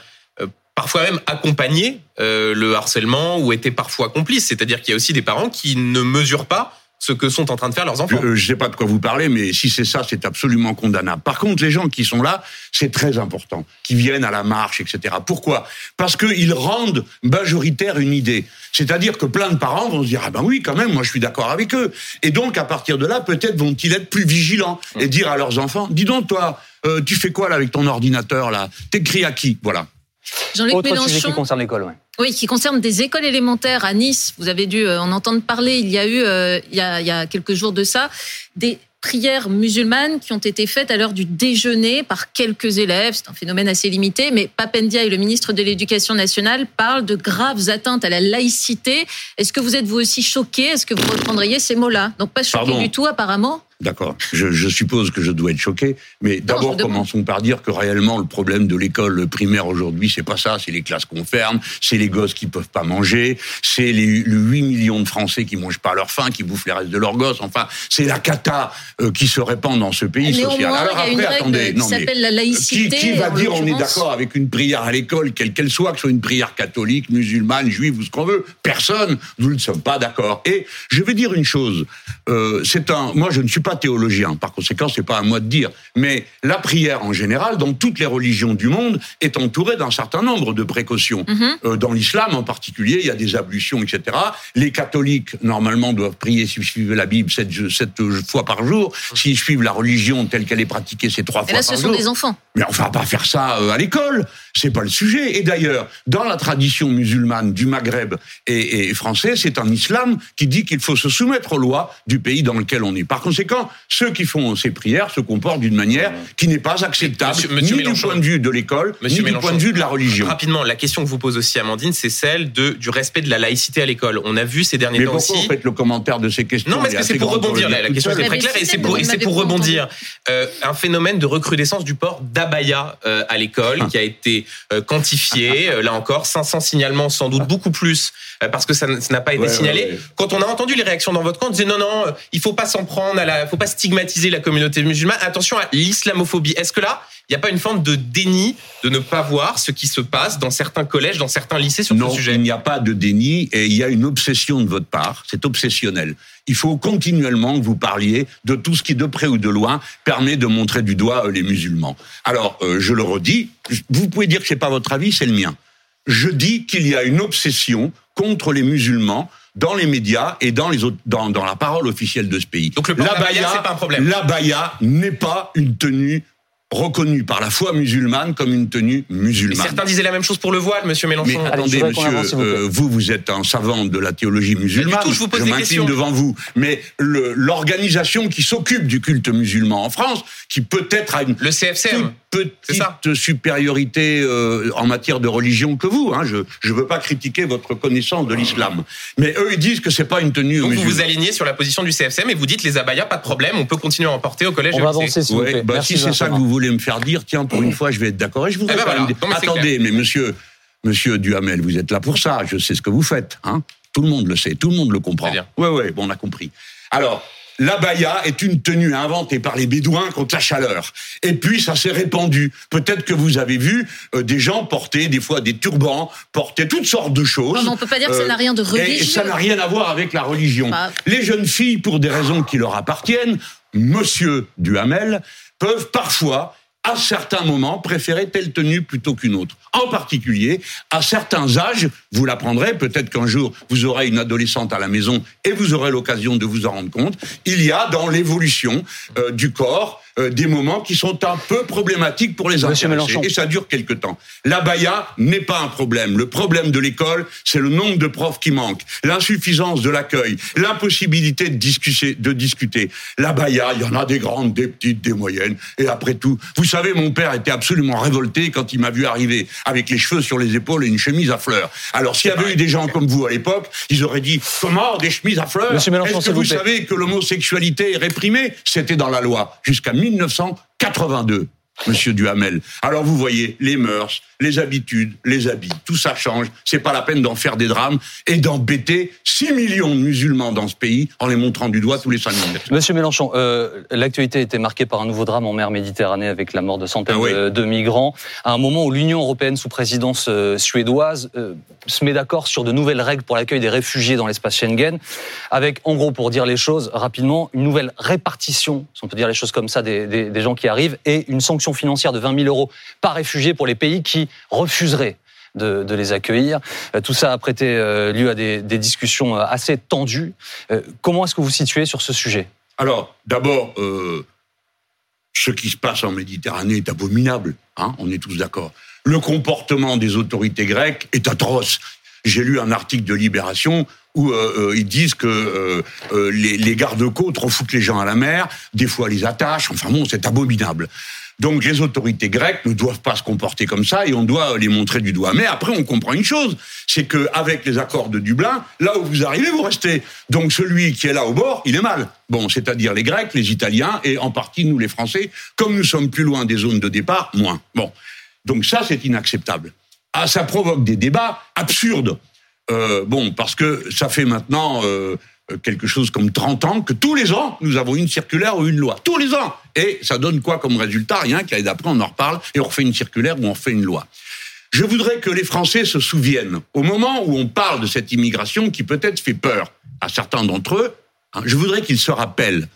parfois même accompagnés le harcèlement ou étaient parfois complices. C'est-à-dire qu'il y a aussi des parents qui ne mesurent pas ce que sont en train de faire leurs enfants. Je ne sais pas de quoi vous parlez, mais si c'est ça, c'est absolument condamnable. Par contre, les gens qui sont là, c'est très important, qui viennent à la marche, etc. Pourquoi? Parce qu'ils rendent majoritaire une idée. C'est-à-dire que plein de parents vont se dire ah ben oui, quand même, moi je suis d'accord avec eux. Et donc à partir de là, peut-être vont-ils être plus vigilants et dire à leurs enfants dis donc toi, euh, tu fais quoi là avec ton ordinateur là? T'écris à qui? Voilà. Jean-Luc Autre sujet qui concerne l'école, ouais. Oui, qui concerne des écoles élémentaires à Nice. Vous avez dû euh, en entendre parler. Il y a eu, euh, il, y a, il y a quelques jours de ça, des prières musulmanes qui ont été faites à l'heure du déjeuner par quelques élèves. C'est un phénomène assez limité, mais Papendia et le ministre de l'Éducation nationale parlent de graves atteintes à la laïcité. Est-ce que vous êtes vous aussi choqué Est-ce que vous reprendriez ces mots-là? Donc pas choqué du tout apparemment D'accord. Je, je, suppose que je dois être choqué, mais d'abord commençons par dire que réellement le problème de l'école primaire aujourd'hui, c'est pas ça, c'est les classes qu'on ferme, c'est les gosses qui peuvent pas manger, c'est les, 8 millions de Français qui mangent pas leur faim, qui bouffent les restes de leurs gosses. Enfin, c'est la cata euh, qui se répand dans ce pays social. Alors après, une attendez, qui s'appelle la laïcité. Qui, va dire on est d'accord avec une prière à l'école, quelle qu'elle soit, que ce soit une prière catholique, musulmane, juive ou ce qu'on veut Personne. Nous ne sommes pas d'accord. Et je vais dire une chose. Euh, c'est un. Moi, je ne suis pas théologien, par conséquent, c'est pas à moi de dire. Mais la prière en général, dans toutes les religions du monde, est entourée d'un certain nombre de précautions. Mhm. Euh, dans l'islam en particulier, il y a des ablutions, etc. Les catholiques, normalement, doivent prier, si suivent la Bible, sept, fois par jour. S'ils suivent la religion telle qu'elle est pratiquée, c'est trois fois par jour. là, ce sont des enfants. Mais on va pas faire ça euh, à l'école. C'est pas le sujet. Et d'ailleurs, dans la tradition musulmane du Maghreb et, et français, c'est un islam qui dit qu'il faut se soumettre aux lois du pays dans lequel on est. Par conséquent, temps, ceux qui font ces prières se comportent d'une manière qui n'est pas acceptable, ni du point de vue de l'école, ni du point de vue de la religion. Rapidement, la question que vous pose aussi Amandine, c'est celle de, du respect de la laïcité à l'école. On a vu ces derniers temps aussi... Mais pourquoi vous faites le commentaire de ces questions Non, parce que c'est pour rebondir. La, question est très claire et c'est pour, pour rebondir. Euh, un phénomène de recrudescence du port d'abaya euh, à l'école qui a été euh, quantifié. Euh, là encore, 500 signalements, sans doute beaucoup plus, parce que ça n'a pas été signalé. Quand on a entendu les réactions dans votre camp, on disait non, non, il faut pas s'en prendre, à la, faut pas stigmatiser la communauté musulmane. Attention à l'islamophobie. Est-ce que là, il n'y a pas une forme de déni de ne pas voir ce qui se passe dans certains collèges, dans certains lycées sur ce sujet? il n'y a pas de déni et il y a une obsession de votre part. C'est obsessionnel. Il faut continuellement que vous parliez de tout ce qui, de près ou de loin, permet de montrer du doigt euh, les musulmans. Alors, euh, je le redis, vous pouvez dire que c'est pas votre avis, c'est le mien. Je dis qu'il y a une obsession contre les musulmans dans les médias et dans, les autres, dans, dans la parole officielle de ce pays. Donc le la c'est pas un problème. La baya n'est pas une tenue reconnu par la foi musulmane comme une tenue musulmane. certains disaient la même chose pour le voile, Monsieur Mélenchon. Mais attendez, Monsieur, euh, vous, vous êtes un savant de la théologie musulmane. Tout, je vous pose je m'incline devant vous. Mais l'organisation qui s'occupe du culte musulman en France, qui peut-être a une le CFCM petite supériorité euh, en matière de religion que vous. Hein. Je ne veux pas critiquer votre connaissance de l'islam, mais eux ils disent que c'est pas une tenue. Donc vous vous alignez sur la position du CFCM et vous dites les abayas pas de problème, on peut continuer à en porter au collège. On va avancer si bah, Si c'est ça que vous voulez me faire dire, tiens pour une fois je vais être d'accord et je vous. Eh ben Attendez, mais monsieur monsieur Duhamel, vous êtes là pour ça. Je sais ce que vous faites. Hein. Tout le monde le sait, tout le monde le comprend. Ouais ouais, bon on a compris. Alors l'abaya est une tenue inventée par les Bédouins contre la chaleur. Et puis ça s'est répandu. Peut-être que vous avez vu euh, des gens porter des fois des turbans, porter toutes sortes de choses. Non, on peut pas dire que ça n'a rien de religieux. Et, ça n'a rien à voir avec la religion. Les jeunes filles, pour des raisons qui leur appartiennent, Monsieur Duhamel, peuvent parfois à certains moments, préférer telle tenue plutôt qu'une autre. En particulier, à certains âges, vous l'apprendrez, peut-être qu'un jour, vous aurez une adolescente à la maison et vous aurez l'occasion de vous en rendre compte, il y a dans l'évolution euh, du corps euh, des moments qui sont un peu problématiques pour les intéressés. Et ça dure quelque temps. La baya n'est pas un problème. Le problème de l'école, c'est le nombre de profs qui manquent, l'insuffisance de l'accueil, l'impossibilité de discuter, de discuter. La baya, il y en a des grandes, des petites, des moyennes. Et après tout, vous savez, mon père était absolument révolté quand il m'a vu arriver avec les cheveux sur les épaules et une chemise à fleurs. Alors, s'il y avait eu des gens comme vous à l'époque, ils auraient dit comment des chemises à fleurs Est-ce que vous, vous savez que l'homosexualité est réprimée? C'était dans la loi jusqu'à 1982, Monsieur Duhamel. Alors vous voyez, les mœurs, les habitudes, les habits, tout ça change. C'est pas la peine d'en faire des drames et d'embêter 6 millions de musulmans dans ce pays en les montrant du doigt tous les 5 minutes. Monsieur Mélenchon, euh, l'actualité était marquée par un nouveau drame en mer Méditerranée avec la mort de centaines ah de, migrants. À un moment où l'Union européenne, sous présidence euh, suédoise, euh, se met d'accord sur de nouvelles règles pour l'accueil des réfugiés dans l'espace Schengen, avec, en gros, pour dire les choses rapidement, une nouvelle répartition, si on peut dire les choses comme ça, des, des, des gens qui arrivent et une sanction financière de 20 000 euros par réfugié pour les pays qui refuserait de, les accueillir. Euh, tout ça a prêté euh, lieu à des, discussions euh, assez tendues. Comment est-ce que vous vous situez sur ce sujet? Alors, d'abord, ce qui se passe en Méditerranée est abominable. Hein, on est tous d'accord. Le comportement des autorités grecques est atroce. J'ai lu un article de Libération où ils disent que les, les gardes-côtes refoutent les gens à la mer, des fois les attachent. Enfin bon, c'est abominable. Donc les autorités grecques ne doivent pas se comporter comme ça et on doit les montrer du doigt. Mais après, on comprend une chose, c'est que avec les accords de Dublin, là où vous arrivez, vous restez. Donc celui qui est là au bord, il est mal. Bon, c'est-à-dire les Grecs, les Italiens et en partie nous les Français, comme nous sommes plus loin des zones de départ, moins. Bon, donc ça c'est inacceptable. Ah, ça provoque des débats absurdes. Euh, bon, parce que ça fait maintenant euh, quelque chose comme 30 ans que tous les ans, nous avons une circulaire ou une loi. Tous les ans. Et ça donne quoi comme résultat? Rien qu'à d'après, on en reparle et on refait une circulaire ou on fait une loi. Je voudrais que les Français se souviennent, au moment où on parle de cette immigration qui peut-être fait peur à certains d'entre eux, hein, je voudrais qu'ils se rappellent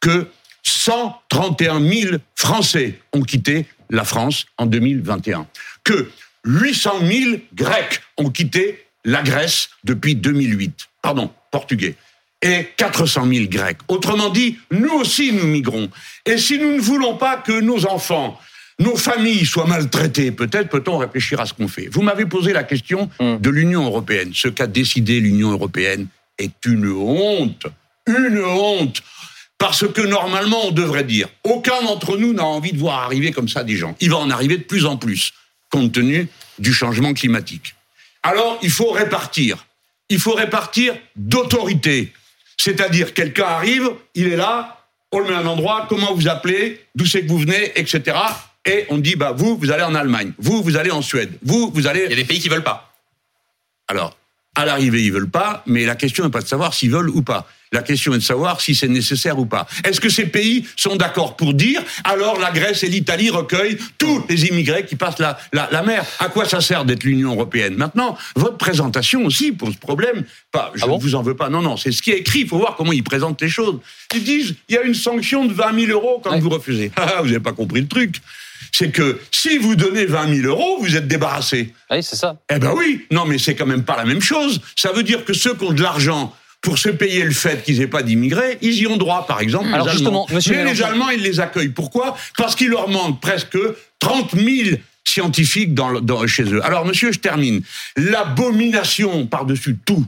que 131 000 Français ont quitté la France en 2021, que 800 000 Grecs ont quitté la Grèce depuis 2008, pardon, portugais, et 400 000 Grecs. Autrement dit, nous aussi nous migrons. Et si nous ne voulons pas que nos enfants, nos familles soient maltraitées, peut-être peut-on réfléchir à ce qu'on fait. Vous m'avez posé la question hmm. de l'Union européenne. Ce qu'a décidé l'Union européenne est une honte. Une honte. Parce que normalement, on devrait dire, aucun d'entre nous n'a envie de voir arriver comme ça des gens. Il va en arriver de plus en plus, compte tenu du changement climatique. Alors, il faut répartir. Il faut répartir d'autorité. C'est-à-dire, quelqu'un arrive, il est là, on le met à un endroit, comment vous appelez, d'où c'est que vous venez, etc. Et on dit, bah, vous, vous allez en Allemagne. Vous, vous allez en Suède. Vous, vous allez... Il y a des pays qui veulent pas. Alors, à l'arrivée, ils veulent pas, mais la question n'est pas de savoir s'ils veulent ou pas. La question est de savoir si c'est nécessaire ou pas. Est-ce que ces pays sont d'accord pour dire alors la Grèce et l'Italie recueillent tous les immigrés qui passent la, la, mer? À quoi ça sert d'être l'Union européenne? Maintenant, votre présentation aussi pose problème. Pas, je ah ne vous en veux pas. Non, non, c'est ce qui est écrit. Il faut voir comment ils présentent les choses. Ils disent il y a une sanction de 20 000 euros quand vous refusez. Ah, vous n'avez pas compris le truc c'est que si vous donnez 20 000 euros, vous êtes débarrassé. Oui, c'est ça. Eh ben oui, non, mais c'est quand même pas la même chose. Ça veut dire que ceux qui ont de l'argent pour se payer le fait qu'ils n'aient pas d'immigrés, ils y ont droit, par exemple. Alors justement, Monsieur Mais les Allemands, ils les accueillent. Pourquoi? Parce qu'il leur manque presque 30 000 scientifiques dans, dans, chez eux. Alors, monsieur, je termine. L'abomination par-dessus tout,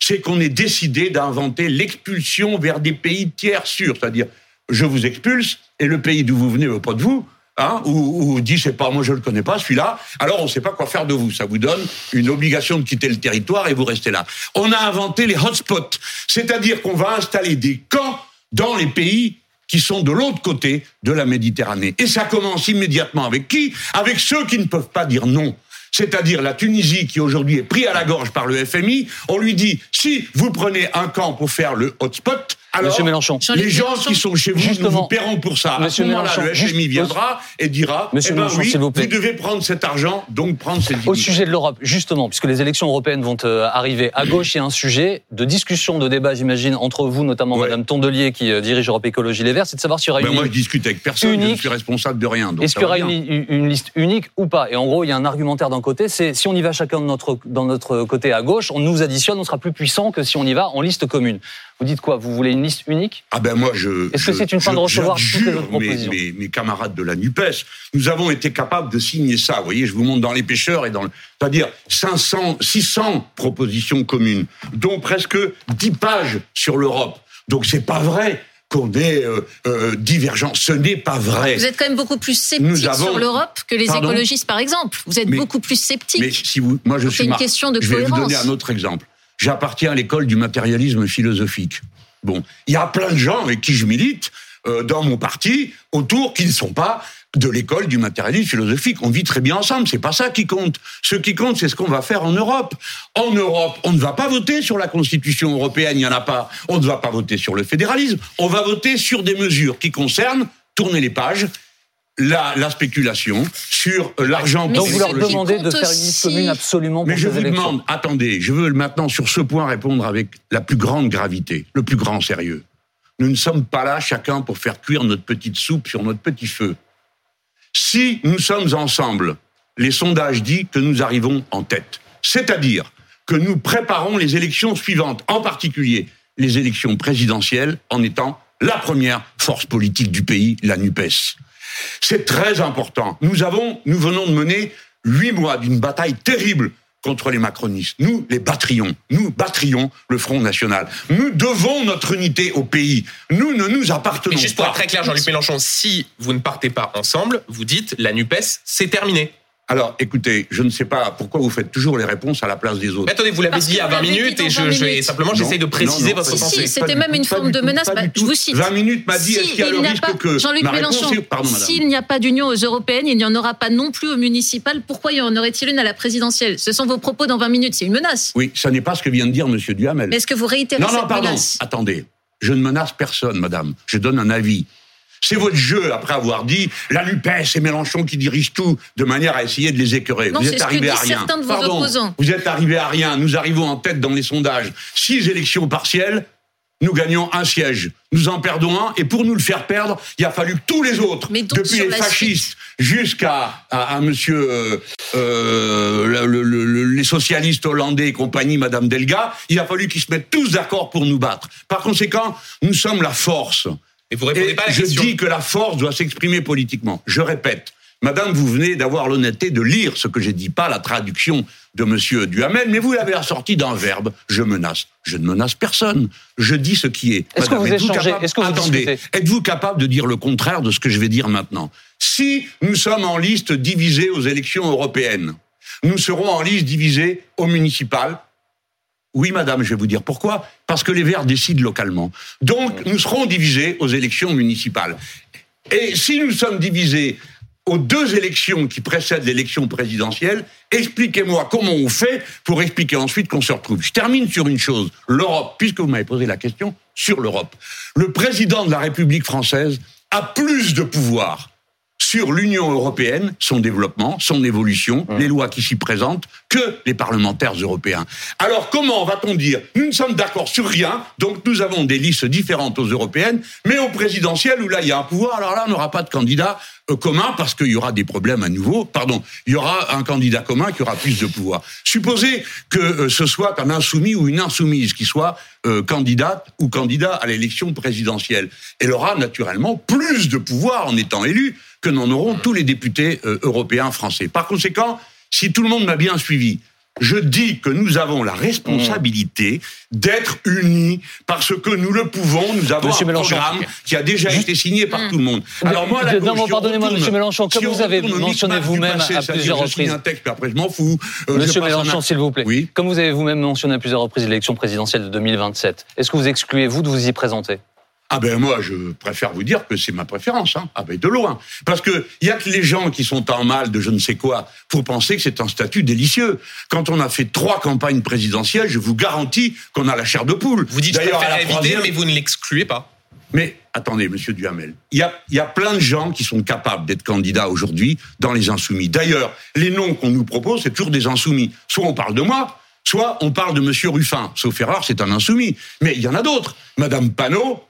c'est qu'on ait décidé d'inventer l'expulsion vers des pays tiers sûrs. C'est-à-dire, je vous expulse et le pays d'où vous venez veut pas de vous. Hein, ou, ou dit c'est pas moi je le connais pas celui-là, alors on ne sait pas quoi faire de vous. Ça vous donne une obligation de quitter le territoire et vous restez là. On a inventé les hotspots, c'est-à-dire qu'on va installer des camps dans les pays qui sont de l'autre côté de la Méditerranée. Et ça commence immédiatement avec qui? Avec ceux qui ne peuvent pas dire non c'est-à-dire la Tunisie qui aujourd'hui est pris à la gorge par le FMI, on lui dit si vous prenez un camp pour faire le hotspot, alors, Monsieur Mélenchon. les gens qui sont chez vous, Justement, nous vous paierons pour ça. Monsieur à ce moment-là, le FMI viendra et dira Monsieur eh ben Mélenchon, oui, vous, vous, devez prendre cet argent, donc prendre ces Au sujet de l'Europe, justement, puisque les élections européennes vont euh, arriver, à gauche, il y a un sujet de discussion, de débat, j'imagine, entre vous, notamment Mme Madame Tondelier, qui euh, dirige Europe Écologie Les Verts, c'est de savoir s'il y aura ben une Moi, je discute avec personne, je suis responsable de rien. Est-ce qu'il y aura une, liste unique ou pas? Et en gros, il y a un argumentaire d'un côté, c'est si on y va chacun de notre, dans notre côté à gauche, on nous additionne, on sera plus puissant que si on y va en liste commune. Vous dites quoi Vous voulez une liste unique? Ah ben moi je. Est-ce que c'est une fin de recevoir toutes les autres propositions mes, mes, camarades de la Nupes, nous avons été capables de signer ça. Vous voyez, je vous montre dans les pêcheurs et dans, c'est-à-dire 500, 600 propositions communes, dont presque 10 pages sur l'Europe. Donc c'est pas vrai qu'on est euh, euh, divergent. Ce n'est pas vrai. Vous êtes quand même beaucoup plus sceptique sur l'Europe que les écologistes, par exemple. Vous êtes beaucoup plus sceptique. Mais si vous, moi je suis. une question de je vais vous donner un autre exemple. J'appartiens à l'école du matérialisme philosophique. Bon, il y a plein de gens avec qui je milite euh, dans mon parti autour qui ne sont pas de l'école du matérialisme philosophique. On vit très bien ensemble, c'est pas ça qui compte. Ce qui compte, c'est ce qu'on va faire en Europe. En Europe, on ne va pas voter sur la Constitution européenne, il n'y en a pas. On ne va pas voter sur le fédéralisme. On va voter sur des mesures qui concernent tourner les pages la, la spéculation sur l'argent. Donc vous leur demandez de faire une liste commune absolument pour Mais je vous élections. demande, attendez, je veux maintenant sur ce point répondre avec la plus grande gravité, le plus grand sérieux. Nous ne sommes pas là chacun pour faire cuire notre petite soupe sur notre petit feu. Si nous sommes ensemble, les sondages disent que nous arrivons en tête. C'est-à-dire que nous préparons les élections suivantes, en particulier les élections présidentielles, en étant la première force politique du pays, la NUPES. C'est très important. Nous avons, nous venons de mener huit mois d'une bataille terrible contre les macronistes. Nous les battrions. Nous battrions le Front National. Nous devons notre unité au pays. Nous ne nous appartenons Mais juste pour être très clair, Jean-Luc Mélenchon, si vous ne partez pas ensemble, vous dites la NUPES, c'est terminé. Alors, écoutez, je ne sais pas pourquoi vous faites toujours les réponses à la place des autres. Mais attendez, vous l'avez dit à 20 minutes et je, simplement j'essaie de préciser votre pensée. C'était même une forme de menace. Bah, je vous cite. 20 minutes m'a dit est-ce qu'il y a le risque que Jean-Luc Mélenchon, s'il n'y a pas d'union aux européennes, il n'y en aura pas non plus aux municipales. Pourquoi y en aurait-il une à la présidentielle? Ce sont vos propos dans 20 minutes. C'est une menace. Oui, ça n'est pas ce que vient de dire M. Duhamel. Est-ce que vous réitérez non, cette non, pardon. Attendez, je ne menace personne, madame. Je donne un avis. C'est votre jeu, après avoir dit la NUPES et Mélenchon qui dirigent tout, de manière à essayer de les écœurer. vous êtes arrivé à rien. Pardon, vous êtes arrivé à rien. Nous arrivons en tête dans les sondages. Six élections partielles, nous gagnons un siège. Nous en perdons un, et pour nous le faire perdre, il a fallu que tous les autres, depuis les fascistes jusqu'à à, Monsieur euh, euh, les socialistes hollandais et compagnie, Madame Delga, il a fallu qu'ils se mettent tous d'accord pour nous battre. Par conséquent, nous sommes la force. Et vous répondez pas à la je dis que la force doit s'exprimer politiquement. Je répète, Madame, vous venez d'avoir l'honnêteté de lire ce que j'ai dit, pas la traduction de Monsieur Duhamel, mais vous l'avez assorti d'un verbe. Je menace. Je ne menace personne. Je dis ce qui est. Est-ce que vous échangez Est-ce que vous Attendez, êtes-vous capable de dire le contraire de ce que je vais dire maintenant? Si nous sommes en liste divisée aux élections européennes, nous serons en liste divisée aux municipales, oui, madame, je vais vous dire pourquoi. Parce que les Verts décident localement. Donc, nous serons divisés aux élections municipales. Et si nous sommes divisés aux deux élections qui précèdent l'élection présidentielle, expliquez-moi comment on fait pour expliquer ensuite qu'on se retrouve. Je termine sur une chose, l'Europe, puisque vous m'avez posé la question sur l'Europe. Le président de la République française a plus de pouvoir sur l'Union européenne, son développement, son évolution, les lois qui s'y présentent, que les parlementaires européens. Alors comment va-t-on dire nous ne sommes d'accord sur rien, donc nous avons des listes différentes aux européennes, mais au présidentiel où là il y a un pouvoir, alors là on n'aura pas de candidat commun parce qu'il y aura des problèmes à nouveau. Pardon, il y aura un candidat commun qui aura plus de pouvoir. Supposez que euh, ce soit un insoumis ou une insoumise qui soit euh, candidate ou candidat à l'élection présidentielle. Elle aura naturellement plus de pouvoir en étant élu que n'en auront tous les députés européens français. Par conséquent, si tout le monde m'a bien suivi, je dis que nous avons la responsabilité d'être unis parce que nous le pouvons. Nous avons un programme qui a déjà été signé par tout le monde. Alors moi, la non, pardonnez-moi, Monsieur Mélenchon, comme vous avez mentionné vous-même à plusieurs reprises. un texte, après je m'en fous. Euh, Monsieur Mélenchon, s'il vous plaît. Oui. Comme vous avez vous-même mentionné à plusieurs reprises l'élection présidentielle de 2027, est-ce que vous excluez vous de vous y présenter? Ah ben moi, je préfère vous dire que c'est ma préférence, hein. ah ben de loin. Parce que il y a que les gens qui sont en mal de je ne sais quoi pour penser que c'est un statut délicieux. Quand on a fait trois campagnes présidentielles, je vous garantis qu'on a la chair de poule. Vous dites d'ailleurs à éviter, mais vous ne l'excluez pas. Mais attendez, Monsieur Duhamel, il y a, y a plein de gens qui sont capables d'être candidats aujourd'hui dans les insoumis. D'ailleurs, les noms qu'on nous propose, c'est toujours des insoumis. Soit on parle de moi, soit on parle de Monsieur Ruffin. Sauf erreur, c'est un insoumis. Mais il y en a d'autres. Madame Panot,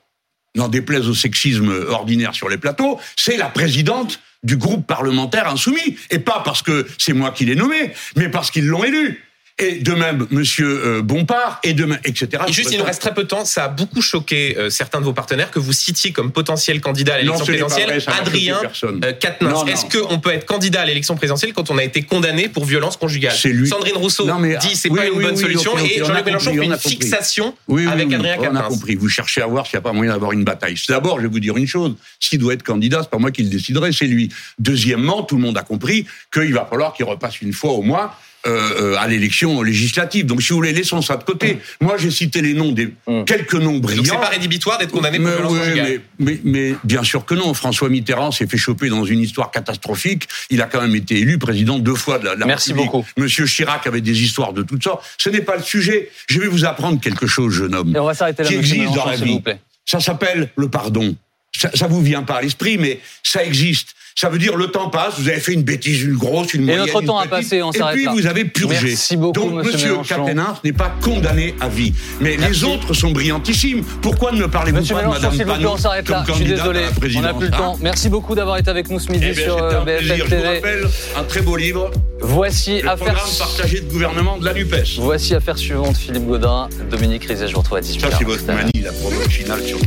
n'en déplaise au sexisme ordinaire sur les plateaux, c'est la présidente du groupe parlementaire insoumis. Et pas parce que c'est moi qui l'ai nommé, mais parce qu'ils l'ont élu et de même Monsieur euh, Bompard, et de même, etc. Et juste, il nous reste très peu de temps. Ça a beaucoup choqué euh, certains de vos partenaires que vous citiez comme potentiel candidat à l'élection présidentielle, Adrien euh, Quatennens. Est-ce qu'on peut être candidat à l'élection présidentielle quand on a été condamné pour violence conjugale? Lui. Sandrine Rousseau dit c'est pas une bonne solution et Jean-Luc Mélenchon fait une fixation avec Adrien Quatennens. On a compris. Vous cherchez à voir s'il n'y a pas moyen d'avoir une bataille. D'abord, je vais vous dire une chose. S'il doit être candidat, c'est pas moi qui le déciderai, c'est lui. Deuxièmement, tout le monde a compris qu'il va falloir qu'il repasse une fois au moins euh, euh, à l'élection législative. Donc, si vous voulez, laissons ça de côté. Moi, j'ai cité les noms des hum. quelques noms brillants. Donc, c'est pas rédhibitoire d'être condamné pour violence mais, mais, mais, bien sûr que non. François Mitterrand s'est fait choper dans une histoire catastrophique. Il a quand même été élu président deux fois de la, la Merci beaucoup. Monsieur Chirac avait des histoires de toutes sortes. Ce n'est pas le sujet. Je vais vous apprendre quelque chose, jeune homme. Et on va s'arrêter là, qui existe dans la vie. Ça s'appelle le pardon. Ça, ça vous vient pas à l'esprit, mais ça existe. Ça veut dire le temps passe, vous avez fait une bêtise, une grosse, une moyenne. Et notre temps a passé, on s'arrête Et puis vous avez purgé. Merci beaucoup, Donc Monsieur Caténin n'est pas condamné à vie. Mais les autres sont brillantissimes. Pourquoi ne parlez-vous pas de Madame vous plaît, on s'arrête là. Je suis désolé, on n'a plus le temps. Merci beaucoup d'avoir été avec nous ce midi eh sur BFM TV. Je vous rappelle un très beau livre. Voici le affaire partagé de gouvernement de la Nupes. Voici affaire suivante. Philippe Godin, Dominique Rizet, je vous retrouve à 18h. Ça c'est votre manie, la promo finale sur.